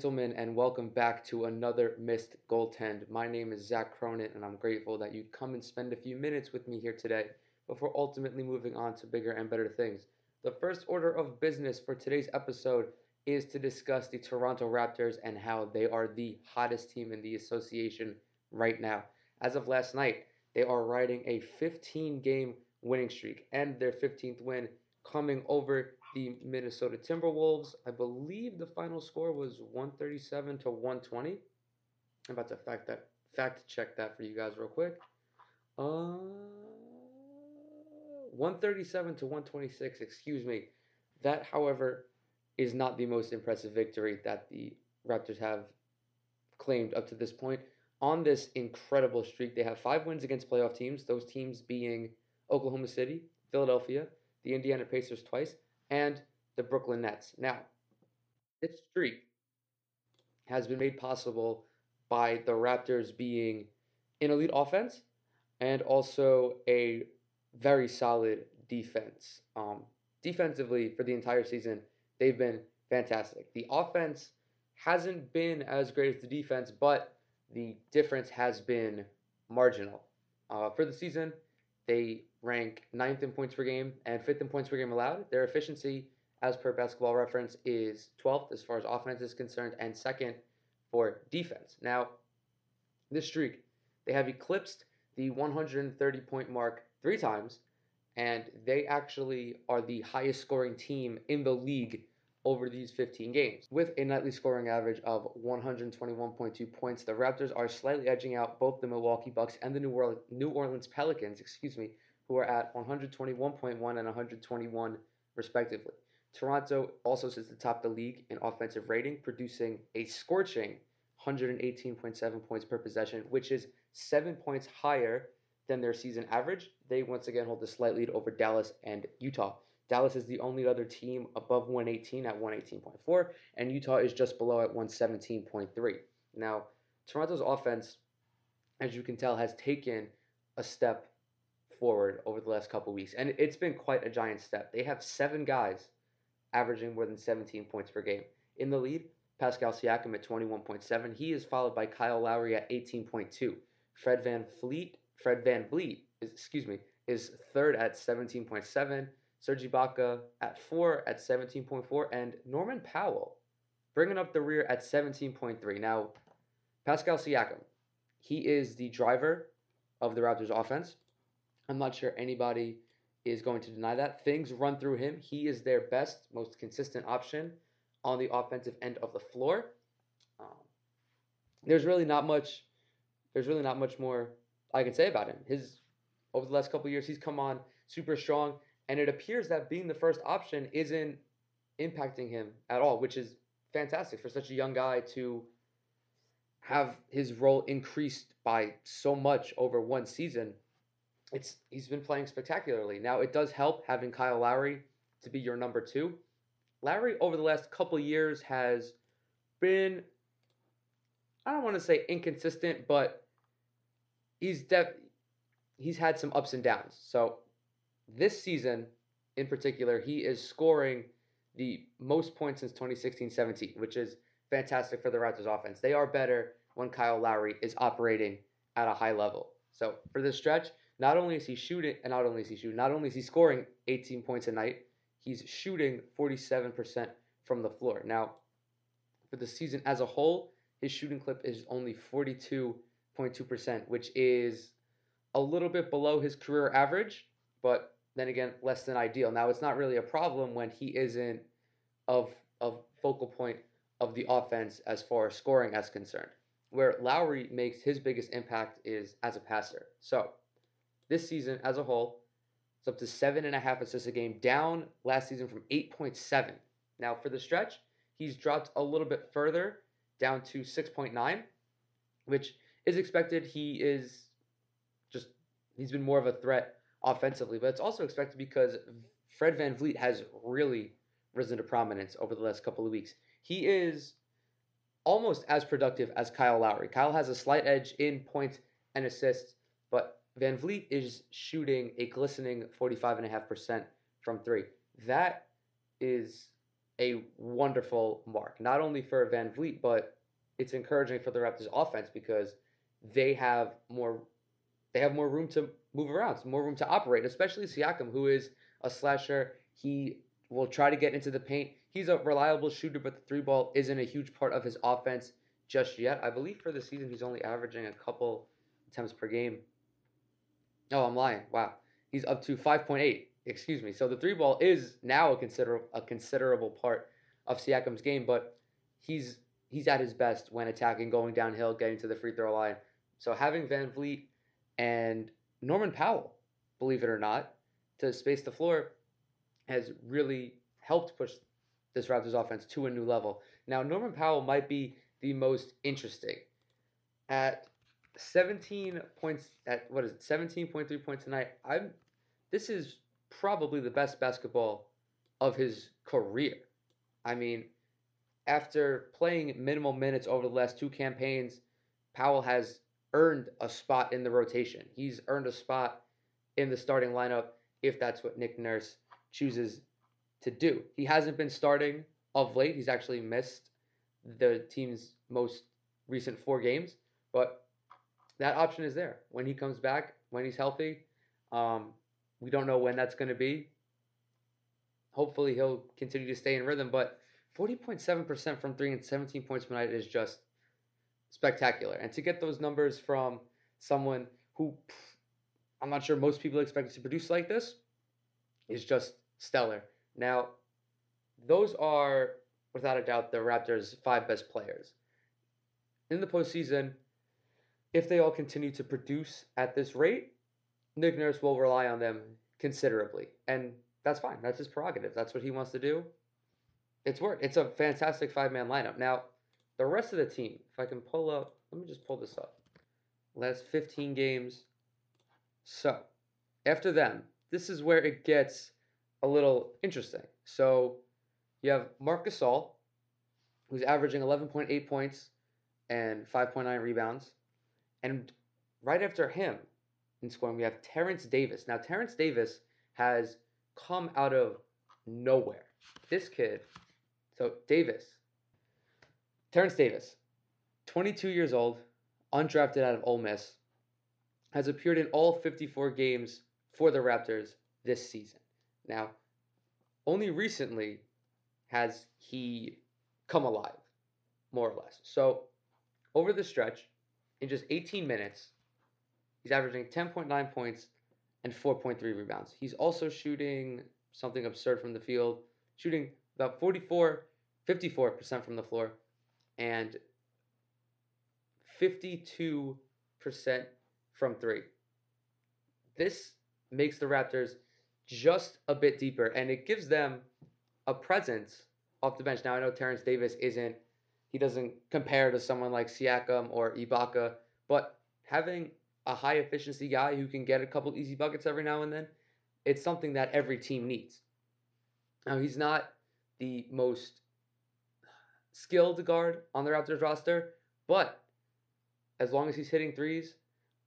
gentlemen, and welcome back to another missed goaltend. My name is Zach Cronin, and I'm grateful that you'd come and spend a few minutes with me here today before ultimately moving on to bigger and better things. The first order of business for today's episode is to discuss the Toronto Raptors and how they are the hottest team in the association right now. As of last night, they are riding a 15 game winning streak, and their 15th win coming over the Minnesota Timberwolves. I believe the final score was 137 to 120. I'm about to fact that fact check that for you guys real quick. Uh 137 to 126, excuse me. That, however, is not the most impressive victory that the Raptors have claimed up to this point. On this incredible streak, they have five wins against playoff teams, those teams being Oklahoma City, Philadelphia, the Indiana Pacers twice, and the Brooklyn Nets. Now, this streak has been made possible by the Raptors being an elite offense and also a very solid defense. Um, defensively, for the entire season, they've been fantastic. The offense hasn't been as great as the defense, but the difference has been marginal. Uh, for the season, they rank ninth in points per game and fifth in points per game allowed. Their efficiency, as per basketball reference, is 12th as far as offense is concerned and second for defense. Now, this streak, they have eclipsed the 130 point mark three times, and they actually are the highest scoring team in the league over these 15 games. With a nightly scoring average of 121.2 points, the Raptors are slightly edging out both the Milwaukee Bucks and the New Orleans, New Orleans Pelicans, excuse me, who are at 121.1 and 121 respectively. Toronto also sits atop the league in offensive rating, producing a scorching 118.7 points per possession, which is seven points higher than their season average. They once again hold a slight lead over Dallas and Utah. Dallas is the only other team above 118 at 118.4, and Utah is just below at 117.3. Now, Toronto's offense, as you can tell, has taken a step forward over the last couple weeks, and it's been quite a giant step. They have seven guys averaging more than 17 points per game. In the lead, Pascal Siakam at 21.7. He is followed by Kyle Lowry at 18.2. Fred Van Fleet, Fred VanVleet, is, excuse me, is third at 17.7. Serge Ibaka at 4 at 17.4, and Norman Powell bringing up the rear at 17.3. Now, Pascal Siakam, he is the driver of the Raptors offense. I'm not sure anybody is going to deny that. Things run through him. He is their best, most consistent option on the offensive end of the floor. Um, there's really not much. There's really not much more I can say about him. His over the last couple years, he's come on super strong. And it appears that being the first option isn't impacting him at all, which is fantastic for such a young guy to have his role increased by so much over one season. It's he's been playing spectacularly. Now it does help having Kyle Lowry to be your number two. Lowry over the last couple years has been I don't want to say inconsistent, but he's def- he's had some ups and downs. So this season in particular, he is scoring the most points since 2016-17, which is fantastic for the Raptors offense. They are better when Kyle Lowry is operating at a high level. So for this stretch, not only is he shooting, and not only is he shooting, not only is he scoring 18 points a night, he's shooting 47% from the floor. Now, for the season as a whole, his shooting clip is only 42.2%, which is a little bit below his career average, but then again, less than ideal. Now, it's not really a problem when he isn't of of focal point of the offense as far as scoring as concerned. Where Lowry makes his biggest impact is as a passer. So this season as a whole, it's up to seven and a half assists a game, down last season from 8.7. Now for the stretch, he's dropped a little bit further down to 6.9, which is expected. He is just he's been more of a threat offensively, but it's also expected because Fred Van VanVleet has really risen to prominence over the last couple of weeks. He is almost as productive as Kyle Lowry. Kyle has a slight edge in points and assists, but Van VanVleet is shooting a glistening 45.5% from three. That is a wonderful mark, not only for VanVleet, but it's encouraging for the Raptors offense because they have more they have more room to move around, more room to operate, especially Siakam, who is a slasher. He will try to get into the paint. He's a reliable shooter, but the three ball isn't a huge part of his offense just yet. I believe for the season he's only averaging a couple attempts per game. Oh, I'm lying. Wow. He's up to 5.8. Excuse me. So the three ball is now a consider a considerable part of Siakam's game, but he's he's at his best when attacking, going downhill, getting to the free throw line. So having VanVleet and Norman Powell, believe it or not, to space the floor has really helped push this Raptors offense to a new level. Now, Norman Powell might be the most interesting. At 17 points, at what is it, 17.3 points tonight, I'm this is probably the best basketball of his career. I mean, after playing minimal minutes over the last two campaigns, Powell has earned a spot in the rotation. He's earned a spot in the starting lineup if that's what Nick Nurse chooses to do. He hasn't been starting of late. He's actually missed the team's most recent four games, but that option is there when he comes back, when he's healthy. Um, we don't know when that's going to be. Hopefully, he'll continue to stay in rhythm, but 40.7% from three and 17 points per night is just spectacular. And to get those numbers from someone who I'm not sure most people expect to produce like this is just stellar. Now, those are without a doubt the Raptors' five best players. In the postseason, if they all continue to produce at this rate, Nick Nurse will rely on them considerably. And that's fine. That's his prerogative. That's what he wants to do. It's worked. It's a fantastic five man lineup. Now, the rest of the team, if I can pull up, let me just pull this up. Last 15 games. So, after them, this is where it gets a little interesting. So, you have Marc Gasol, who's averaging 11.8 points and 5.9 rebounds. And right after him in scoring, we have Terrence Davis. Now, Terrence Davis has come out of nowhere. This kid, so Davis, Terrence Davis, 22 years old, undrafted out of Ole Miss, has appeared in all 54 games for the Raptors this season. Now, only recently has he come alive, more or less. So, over the stretch, in just 18 minutes, he's averaging 10.9 points and 4.3 rebounds. He's also shooting something absurd from the field, shooting about 44, 54% from the floor, and 52% from three. This makes the Raptors just a bit deeper, and it gives them a presence off the bench. Now I know Terrence Davis isn't he doesn't compare to someone like Siakam or Ibaka, but having a high efficiency guy who can get a couple easy buckets every now and then, it's something that every team needs. Now he's not the most skilled guard on the Raptors roster, but as long as he's hitting threes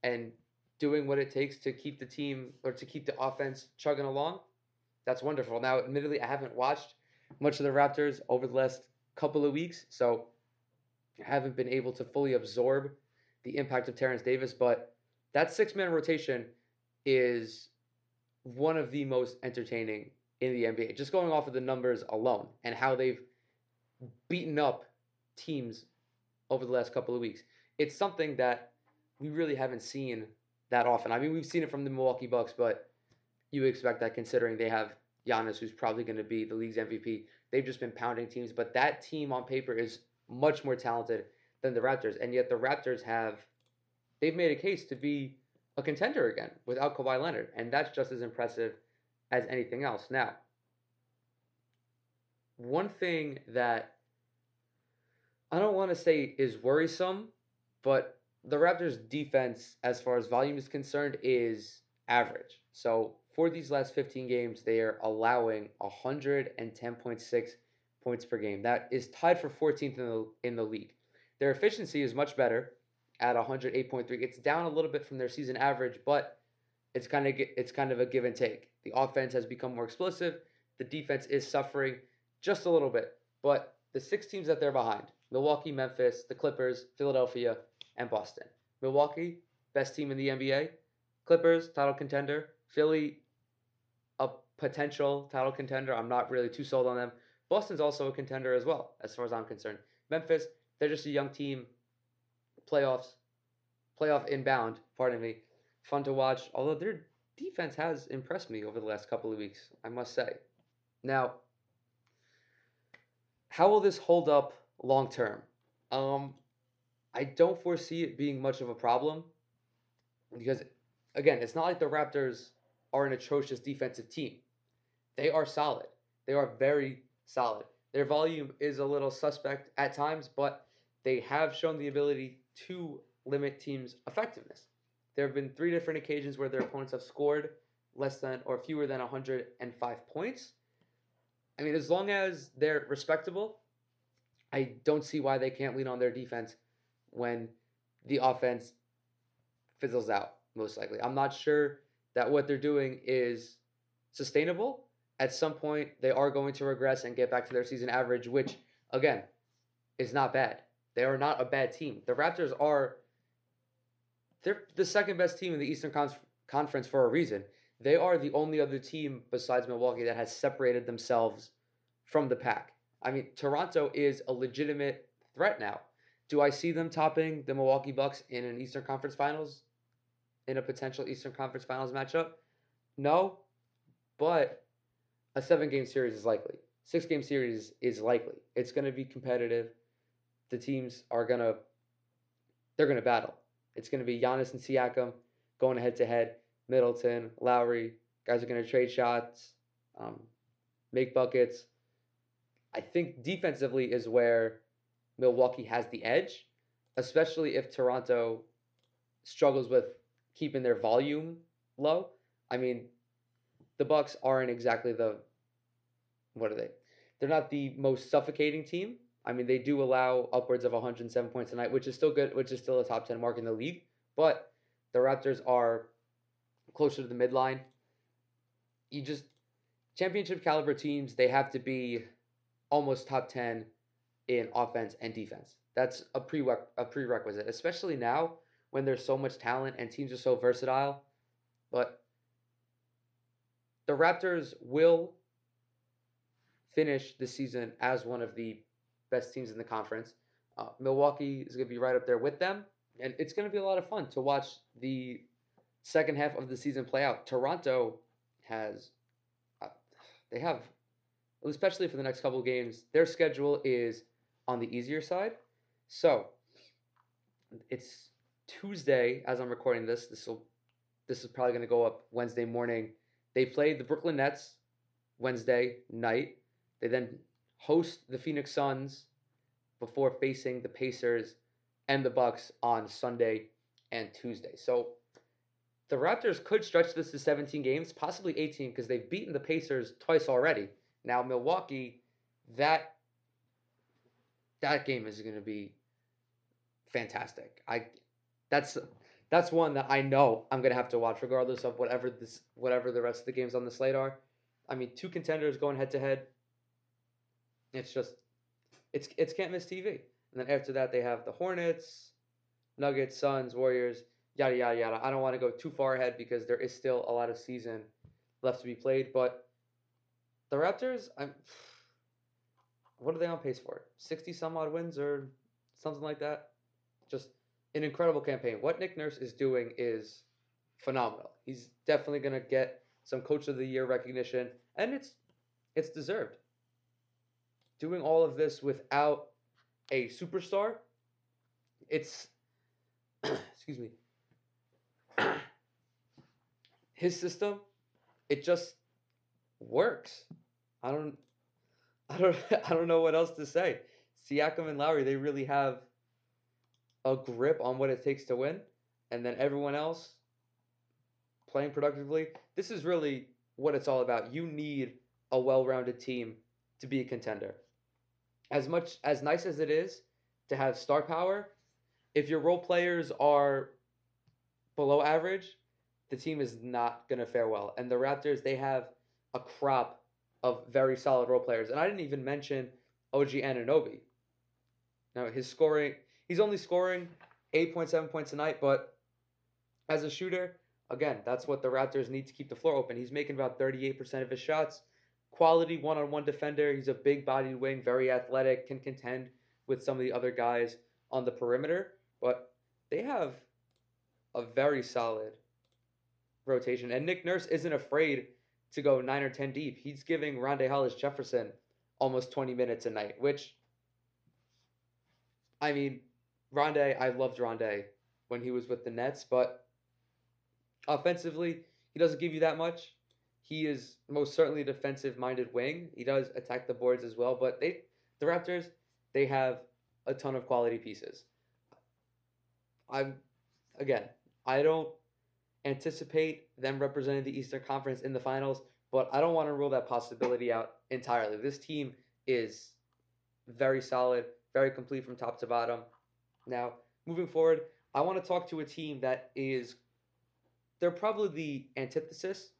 and doing what it takes to keep the team or to keep the offense chugging along, that's wonderful. Now, admittedly, I haven't watched much of the Raptors over the last couple of weeks, so I haven't been able to fully absorb the impact of Terrence Davis, but that six man rotation is one of the most entertaining in the NBA. Just going off of the numbers alone and how they've beaten up teams over the last couple of weeks. It's something that we really haven't seen that often. I mean, we've seen it from the Milwaukee Bucks, but you expect that considering they have Giannis, who's probably going to be the league's MVP. They've just been pounding teams, but that team on paper is much more talented than the Raptors, and yet the Raptors have they've made a case to be a contender again without Kawhi Leonard, and that's just as impressive as anything else. Now, one thing that I don't want to say is worrisome, but the Raptors' defense, as far as volume is concerned, is average. So for these last 15 games, they are allowing 110.6 points per game. That is tied for 14th in the in the league. Their efficiency is much better at 108.3. It's down a little bit from their season average, but it's kind of it's kind of a give and take. The offense has become more explosive. The defense is suffering just a little bit. But the six teams that they're behind Milwaukee, Memphis, the Clippers, Philadelphia, and Boston. Milwaukee, best team in the NBA. Clippers, title contender. Philly, a potential title contender. I'm not really too sold on them. Boston's also a contender as well, as far as I'm concerned. Memphis, they're just a young team. Playoffs, playoff inbound, pardon me. Fun to watch, although their defense has impressed me over the last couple of weeks, I must say. Now, how will this hold up long term? Um, I don't foresee it being much of a problem because, again, it's not like the Raptors are an atrocious defensive team. They are solid. They are very solid. Their volume is a little suspect at times, but they have shown the ability to limit teams' effectiveness. There have been three different occasions where their opponents have scored less than or fewer than 105 points. I mean, as long as they're respectable, I don't see why they can't lean on their defense when the offense fizzles out, most likely. I'm not sure that what they're doing is sustainable. At some point, they are going to regress and get back to their season average, which, again, is not bad. They are not a bad team. The Raptors are they're the second best team in the Eastern Con- Conference for a reason. They are the only other team besides Milwaukee that has separated themselves from the pack. I mean, Toronto is a legitimate threat now. Do I see them topping the Milwaukee Bucks in an Eastern Conference Finals? In a potential Eastern Conference Finals matchup? No, but a seven game series is likely. Six game series is likely. It's going to be competitive. The teams are going to they're going to battle. It's going to be Giannis and Siakam going head to head. Middleton, Lowry, guys are going to trade shots, um, make buckets. I think defensively is where Milwaukee has the edge, especially if Toronto struggles with keeping their volume low. I mean, the Bucks aren't exactly the what are they? They're not the most suffocating team, I mean, they do allow upwards of 107 points a night, which is still good, which is still a top 10 mark in the league. But the Raptors are closer to the midline. You just championship caliber teams, they have to be almost top 10 in offense and defense. That's a pre a prerequisite, especially now when there's so much talent and teams are so versatile. But the Raptors will finish the season as one of the best teams in the conference. Uh, Milwaukee is going to be right up there with them, and it's going to be a lot of fun to watch the second half of the season play out. Toronto has, uh, they have, especially for the next couple of games, their schedule is on the easier side. So it's Tuesday as I'm recording this. This will, this is probably going to go up Wednesday morning. They play the Brooklyn Nets Wednesday night. They then host the Phoenix Suns before facing the Pacers and the Bucks on Sunday and Tuesday. So the Raptors could stretch this to 17 games, possibly 18 because they've beaten the Pacers twice already. Now Milwaukee, that that game is going to be fantastic. I that's that's one that I know I'm going to have to watch regardless of whatever this whatever the rest of the games on the slate are. I mean, two contenders going head to head. It's just it's it's can't miss TV. And then after that they have the Hornets, Nuggets, Suns, Warriors, yada yada yada. I don't want to go too far ahead because there is still a lot of season left to be played, but the Raptors, I'm what are they on pace for? 60 some odd wins or something like that? Just an incredible campaign. What Nick Nurse is doing is phenomenal. He's definitely to get some coach of the year recognition and it's it's deserved doing all of this without a superstar, it's excuse me. His system, it just works. I don't I don't I don't know what else to say. Siakam and Lowry, they really have a grip on what it takes to win, and then everyone else playing productively. This is really what it's all about. You need a well-rounded team to be a contender as much as nice as it is to have star power, if your role players are below average, the team is not going to fare well. And the Raptors, they have a crop of very solid role players. And I didn't even mention OG Anunoby. Now his scoring, he's only scoring 8.7 points a night, but as a shooter, again, that's what the Raptors need to keep the floor open. He's making about 38% of his shots. Quality one-on-one defender. He's a big-bodied wing, very athletic, can contend with some of the other guys on the perimeter. But they have a very solid rotation, and Nick Nurse isn't afraid to go nine or ten deep. He's giving Rondae Hollis Jefferson almost 20 minutes a night, which I mean, Rondae, I loved Rondae when he was with the Nets, but offensively, he doesn't give you that much. He is most certainly a defensive minded wing. He does attack the boards as well, but they the Raptors, they have a ton of quality pieces. I'm again, I don't anticipate them representing the Eastern Conference in the finals, but I don't want to rule that possibility out entirely. This team is very solid, very complete from top to bottom. Now, moving forward, I want to talk to a team that is they're probably the antithesis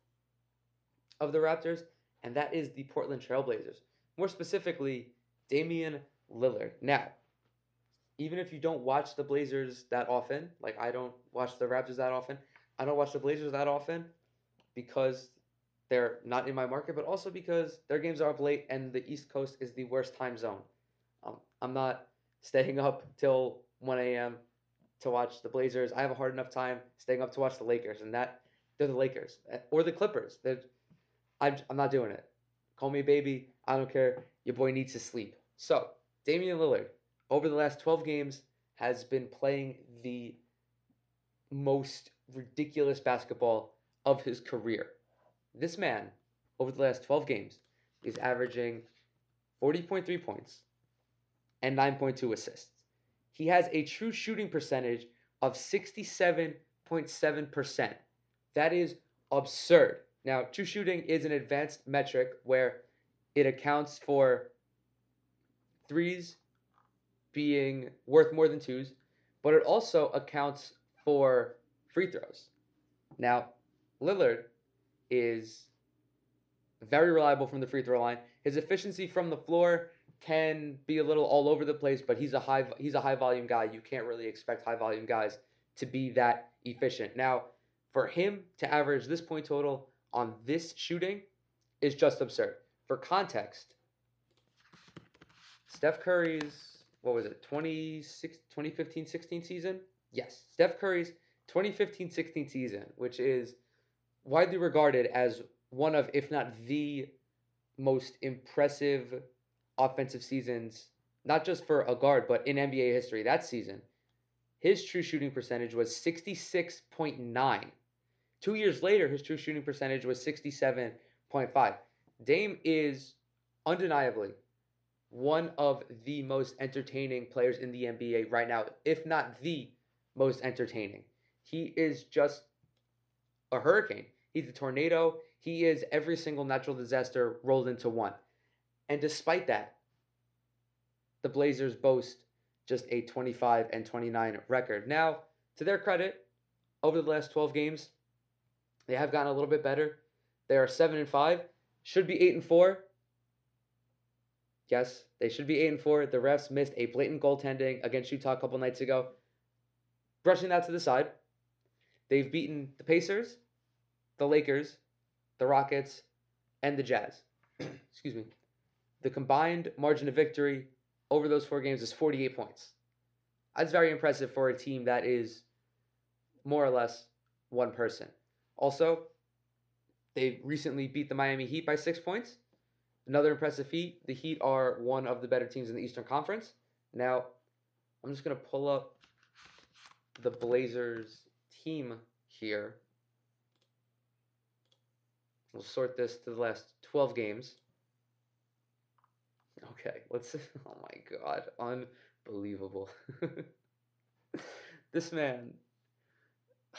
of the Raptors, and that is the Portland Trailblazers. More specifically, Damian Lillard. Now, even if you don't watch the Blazers that often, like I don't watch the Raptors that often, I don't watch the Blazers that often because they're not in my market, but also because their games are up late and the East Coast is the worst time zone. Um, I'm not staying up till 1 a.m. to watch the Blazers. I have a hard enough time staying up to watch the Lakers, and that they're the Lakers eh, or the Clippers. I'm, I'm not doing it. Call me a baby. I don't care. Your boy needs to sleep. So, Damian Lillard, over the last 12 games, has been playing the most ridiculous basketball of his career. This man, over the last 12 games, is averaging 40.3 points and 9.2 assists. He has a true shooting percentage of 67.7%. That is absurd. Now, true shooting is an advanced metric where it accounts for threes being worth more than twos, but it also accounts for free throws. Now, Lillard is very reliable from the free throw line. His efficiency from the floor can be a little all over the place, but he's a high he's a high volume guy. You can't really expect high volume guys to be that efficient. Now, for him to average this point total on this shooting is just absurd. For context, Steph Curry's what was it? 2015-16 season? Yes, Steph Curry's 2015-16 season, which is widely regarded as one of if not the most impressive offensive seasons, not just for a guard, but in NBA history that season. His true shooting percentage was 66.9. Two years later, his true shooting percentage was 67.5. Dame is undeniably one of the most entertaining players in the NBA right now, if not the most entertaining. He is just a hurricane. He's a tornado. He is every single natural disaster rolled into one. And despite that, the Blazers boast just a 25 and 29 record. Now, to their credit, over the last 12 games, they have gotten a little bit better. They are 7 and 5, should be 8 and 4. Yes, they should be 8 and 4. The refs missed a blatant goaltending against Utah a couple nights ago. Brushing that to the side, they've beaten the Pacers, the Lakers, the Rockets, and the Jazz. Excuse me. The combined margin of victory over those four games is 48 points. That's very impressive for a team that is more or less one person. Also, they recently beat the Miami Heat by six points. Another impressive feat. The Heat are one of the better teams in the Eastern Conference. Now, I'm just going to pull up the Blazers team here. We'll sort this to the last 12 games. Okay, let's. Oh my god, unbelievable. this man.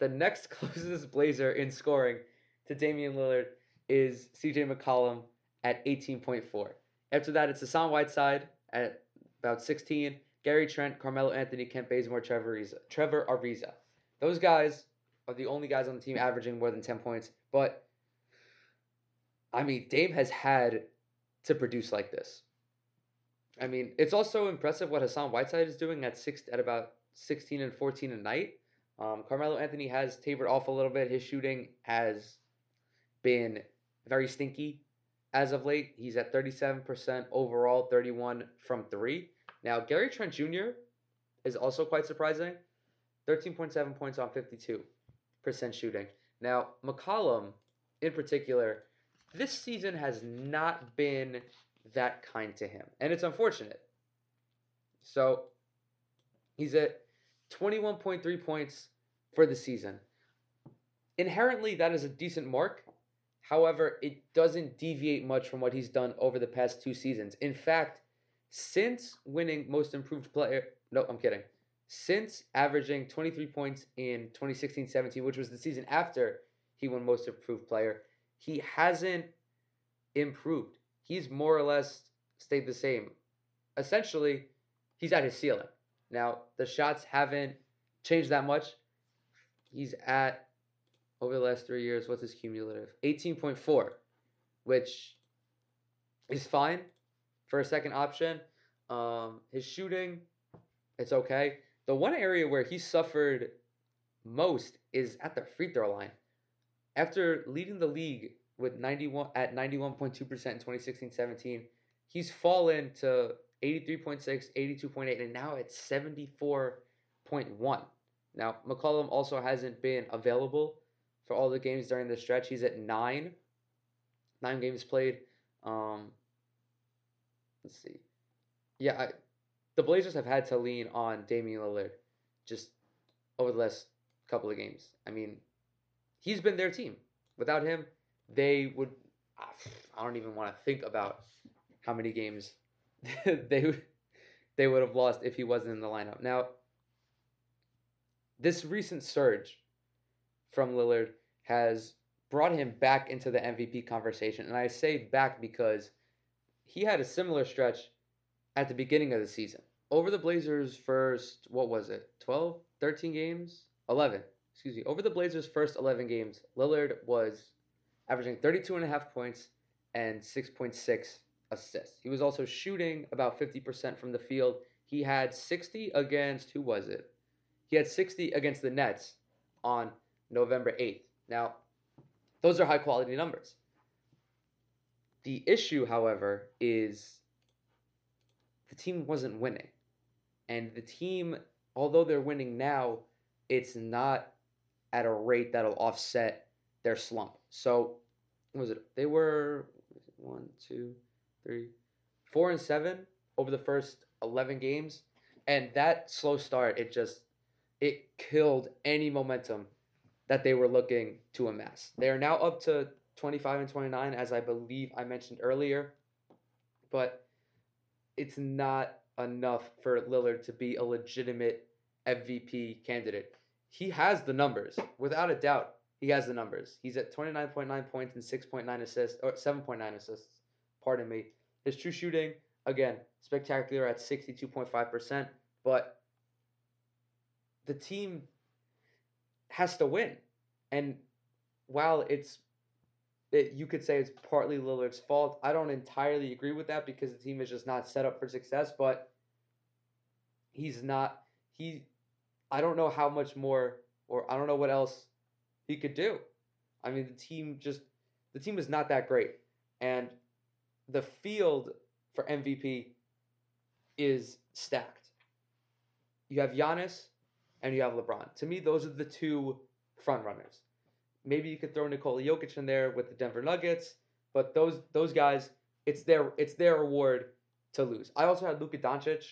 The next closest Blazer in scoring to Damian Lillard is CJ McCollum at 18.4. After that, it's Hassan Whiteside at about 16. Gary Trent, Carmelo Anthony, Kent Bazemore, Trevor Ariza. Trevor Ariza. Those guys are the only guys on the team averaging more than 10 points. But I mean, Dame has had to produce like this. I mean, it's also impressive what Hassan Whiteside is doing at six at about 16 and 14 a night. Um, Carmelo Anthony has tapered off a little bit. His shooting has been very stinky as of late. He's at 37% overall, 31 from three. Now, Gary Trent Jr. is also quite surprising. 13.7 points on 52% shooting. Now, McCollum, in particular, this season has not been that kind to him, and it's unfortunate. So, he's at 21.3 points for the season. Inherently, that is a decent mark. However, it doesn't deviate much from what he's done over the past two seasons. In fact, since winning Most Improved Player, no, I'm kidding. Since averaging 23 points in 2016 17, which was the season after he won Most Improved Player, he hasn't improved. He's more or less stayed the same. Essentially, he's at his ceiling. Now, the shots haven't changed that much. He's at, over the last three years, what's his cumulative? 18.4, which is fine for a second option. Um, his shooting, it's okay. The one area where he suffered most is at the free throw line. After leading the league with 91 at 91.2% in 2016-17, he's fallen to 83.6, 82.8 and now it's 74.1. Now, McCollum also hasn't been available for all the games during the stretch. He's at 9 9 games played. Um, let's see. Yeah, I, the Blazers have had to lean on Damian Lillard just over the last couple of games. I mean, he's been their team. Without him, they would. Ah, I don't even want to think about how many games they they would have lost if he wasn't in the lineup. Now, this recent surge from Lillard has brought him back into the MVP conversation, and I say back because he had a similar stretch at the beginning of the season. Over the Blazers' first, what was it, 12, 13 games? 11, excuse me. Over the Blazers' first 11 games, Lillard was averaging 32 and a half points and 6.6 assists. He was also shooting about 50% from the field. He had 60 against, who was it? He had 60 against the Nets on November 8th. Now, those are high quality numbers. The issue, however, is the team wasn't winning. And the team, although they're winning now, it's not at a rate that'll offset their slump. So, was it? They were one, two, three, four, and seven over the first 11 games. And that slow start, it just, it killed any momentum that they were looking to amass. They are now up to 25 and 29, as I believe I mentioned earlier. But it's not enough for Lillard to be a legitimate MVP candidate. He has the numbers, without a doubt. He has the numbers. He's at 29.9 points and 6.9 assists, or 7.9 assists, pardon me. His true shooting, again, spectacular at 62.5%, but the team has to win. And while it's it, you could say it's partly Lillard's fault. I don't entirely agree with that because the team is just not set up for success, but he's not he I don't know how much more or I don't know what else he could do. I mean, the team just the team is not that great. And the field for MVP is stacked. You have Giannis and you have LeBron. To me, those are the two front runners. Maybe you could throw Nikola Jokic in there with the Denver Nuggets, but those those guys, it's their it's their reward to lose. I also had Luka Doncic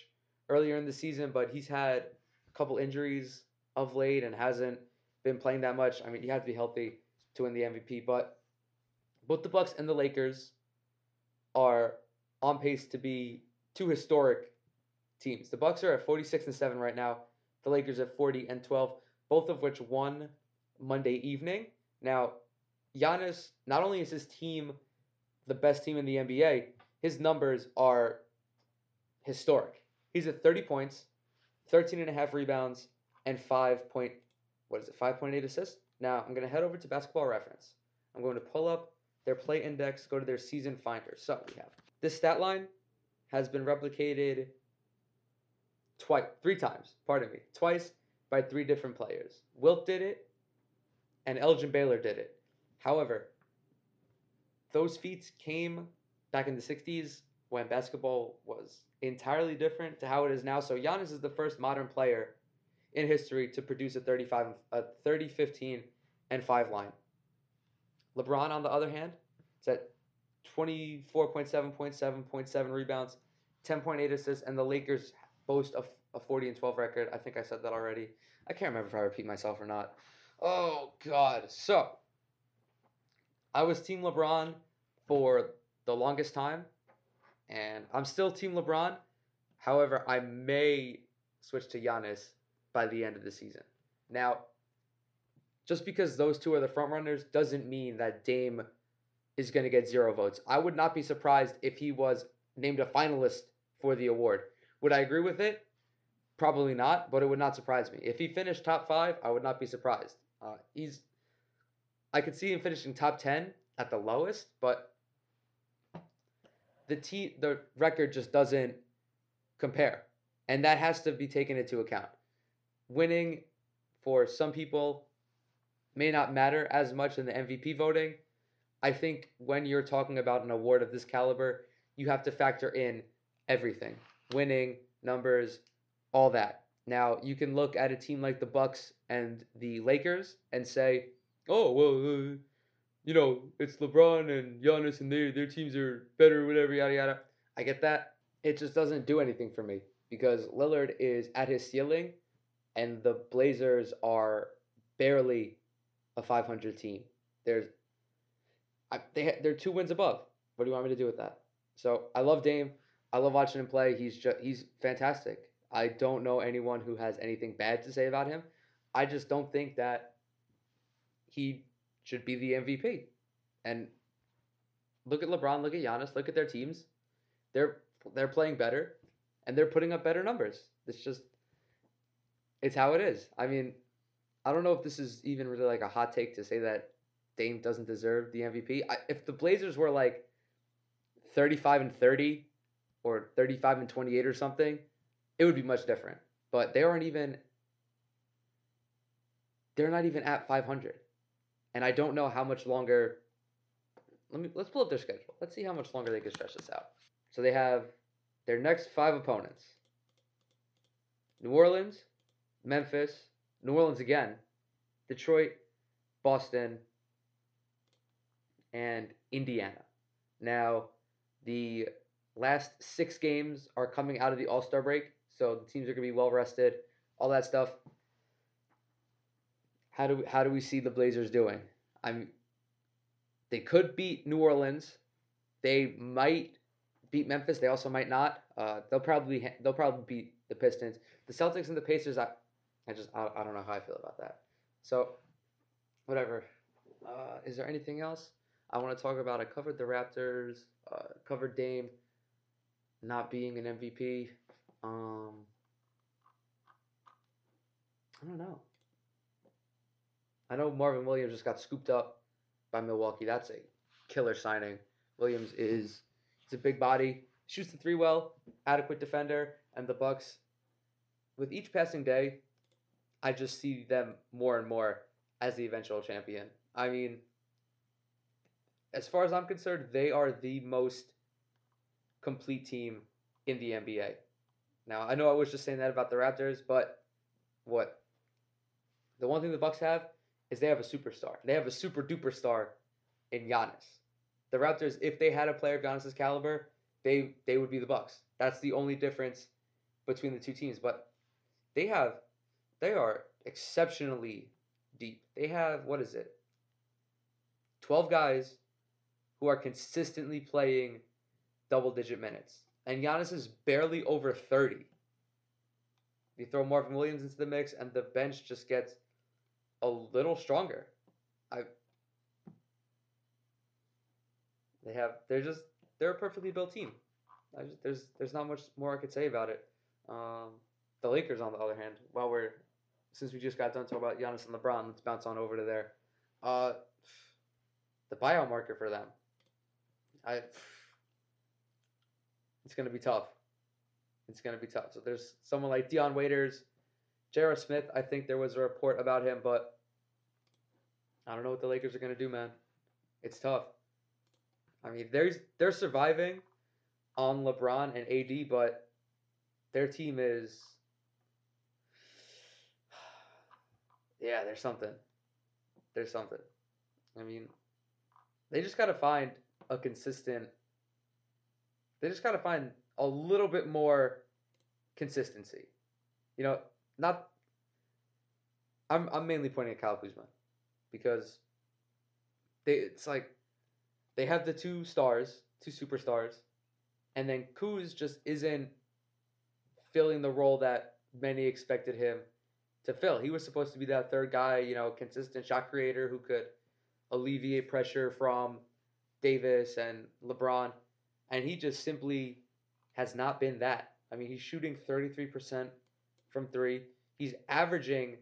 earlier in the season, but he's had a couple injuries of late and hasn't been playing that much. I mean, he had to be healthy to win the MVP, but both the Bucks and the Lakers are on pace to be two historic teams. The Bucks are at 46 and 7 right now. The Lakers at 40 and 12, both of which won Monday evening. Now, Giannis, not only is his team the best team in the NBA, his numbers are historic. He's at 30 points, 13 and a half rebounds, and 5 point, what is it, 5.8 assists? Now, I'm going to head over to basketball reference. I'm going to pull up their play index, go to their season finder. So we have this stat line has been replicated twice, three times, pardon me, twice by three different players. Wilt did it, and Elgin Baylor did it. However, those feats came back in the 60s when basketball was entirely different to how it is now. So Giannis is the first modern player in history to produce a 35 a 30 15 and 5 line. LeBron on the other hand, it's at 24.7.7.7 rebounds, 10.8 assists and the Lakers boast a, a 40 and 12 record. I think I said that already. I can't remember if I repeat myself or not. Oh god. So, I was team LeBron for the longest time and I'm still team LeBron. However, I may switch to Giannis by the end of the season. Now, just because those two are the front runners doesn't mean that Dame is going to get zero votes. I would not be surprised if he was named a finalist for the award. Would I agree with it? Probably not, but it would not surprise me. If he finished top five, I would not be surprised. Uh, he's, I could see him finishing top ten at the lowest, but the t the record just doesn't compare, and that has to be taken into account. Winning for some people may not matter as much in the MVP voting. I think when you're talking about an award of this caliber, you have to factor in everything winning, numbers, all that. Now, you can look at a team like the Bucks and the Lakers and say, "Oh, well, uh, you know, it's LeBron and Giannis and their their teams are better, whatever, yada yada." I get that. It just doesn't do anything for me because Lillard is at his ceiling, and the Blazers are barely a 500 team. There's, I, they they're two wins above. What do you want me to do with that? So I love Dame. I love watching him play. He's just he's fantastic. I don't know anyone who has anything bad to say about him. I just don't think that he should be the MVP. And look at LeBron, look at Giannis, look at their teams. They're they're playing better and they're putting up better numbers. It's just it's how it is. I mean, I don't know if this is even really like a hot take to say that Dame doesn't deserve the MVP. I, if the Blazers were like 35 and 30 or 35 and 28 or something, it would be much different. But they aren't even they're not even at 500. And I don't know how much longer let me let's pull up their schedule. Let's see how much longer they can stretch this out. So they have their next 5 opponents. New Orleans, Memphis, New Orleans again, Detroit, Boston, and Indiana. Now, the last six games are coming out of the All Star break, so the teams are going to be well rested, all that stuff. How do we, how do we see the Blazers doing? I'm they could beat New Orleans. They might beat Memphis. They also might not. Uh, they'll probably they'll probably beat the Pistons. The Celtics and the Pacers. I, I just I, I don't know how I feel about that. So, whatever. Uh, is there anything else I want to talk about? I covered the Raptors. Uh, covered Dame not being an MVP. Um, I don't know. I know Marvin Williams just got scooped up by Milwaukee. That's a killer signing. Williams is he's a big body, shoots the three well, adequate defender, and the Bucks. With each passing day, I just see them more and more as the eventual champion. I mean, as far as I'm concerned, they are the most complete team in the NBA. Now, I know I was just saying that about the Raptors, but what? The one thing the Bucks have is they have a superstar. They have a super duper star in Giannis. The Raptors, if they had a player of Giannis's caliber, they they would be the Bucks. That's the only difference between the two teams. But they have they are exceptionally deep. They have what is it? 12 guys who are consistently playing double digit minutes. And Giannis is barely over 30. You throw Marvin Williams into the mix and the bench just gets a little stronger. I they have they're just they're a perfectly built team. Just, there's there's not much more I could say about it. Um, the Lakers, on the other hand, while we're since we just got done talking about Giannis and LeBron, let's bounce on over to there. Uh, the buyout market for them. I it's going to be tough. It's going to be tough. So there's someone like Dion Waiters, J.R. Smith. I think there was a report about him, but I don't know what the Lakers are going to do, man. It's tough. I mean, there's they're surviving on LeBron and AD, but their team is yeah, there's something. There's something. I mean, they just got to find a consistent they just got to find a little bit more consistency. You know, not I'm I'm mainly pointing at Kyle Kuzma because they it's like they have the two stars, two superstars, and then Kuz just isn't filling the role that many expected him to fill. He was supposed to be that third guy, you know, consistent shot creator who could alleviate pressure from Davis and LeBron, and he just simply has not been that. I mean, he's shooting 33% from 3. He's averaging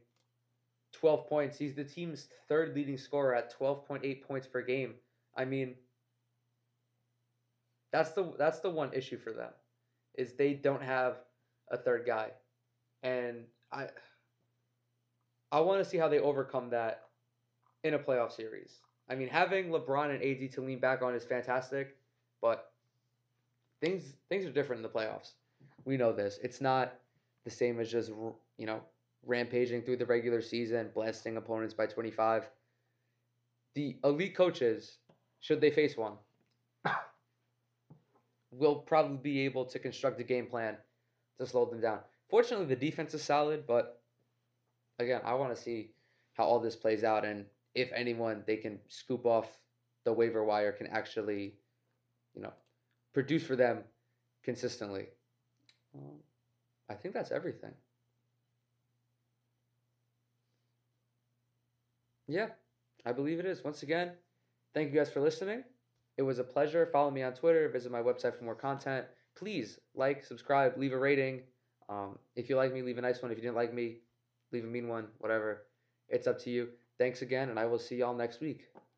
12 points. He's the team's third leading scorer at 12.8 points per game. I mean, that's the that's the one issue for them is they don't have a third guy. And I I want to see how they overcome that in a playoff series. I mean, having LeBron and AD to lean back on is fantastic, but things things are different in the playoffs. We know this. It's not the same as just you know rampaging through the regular season, blasting opponents by 25. The elite coaches, should they face one, will probably be able to construct a game plan to slow them down. Fortunately, the defense is solid, but again, I want to see how all this plays out and if anyone they can scoop off the waiver wire can actually, you know, produce for them consistently. Um, I think that's everything. Yeah, I believe it is. Once again, thank you guys for listening. It was a pleasure. Follow me on Twitter. Visit my website for more content. Please like, subscribe, leave a rating. Um, if you like me, leave a nice one. If you didn't like me, leave a mean one. Whatever. It's up to you. Thanks again, and I will see y'all next week.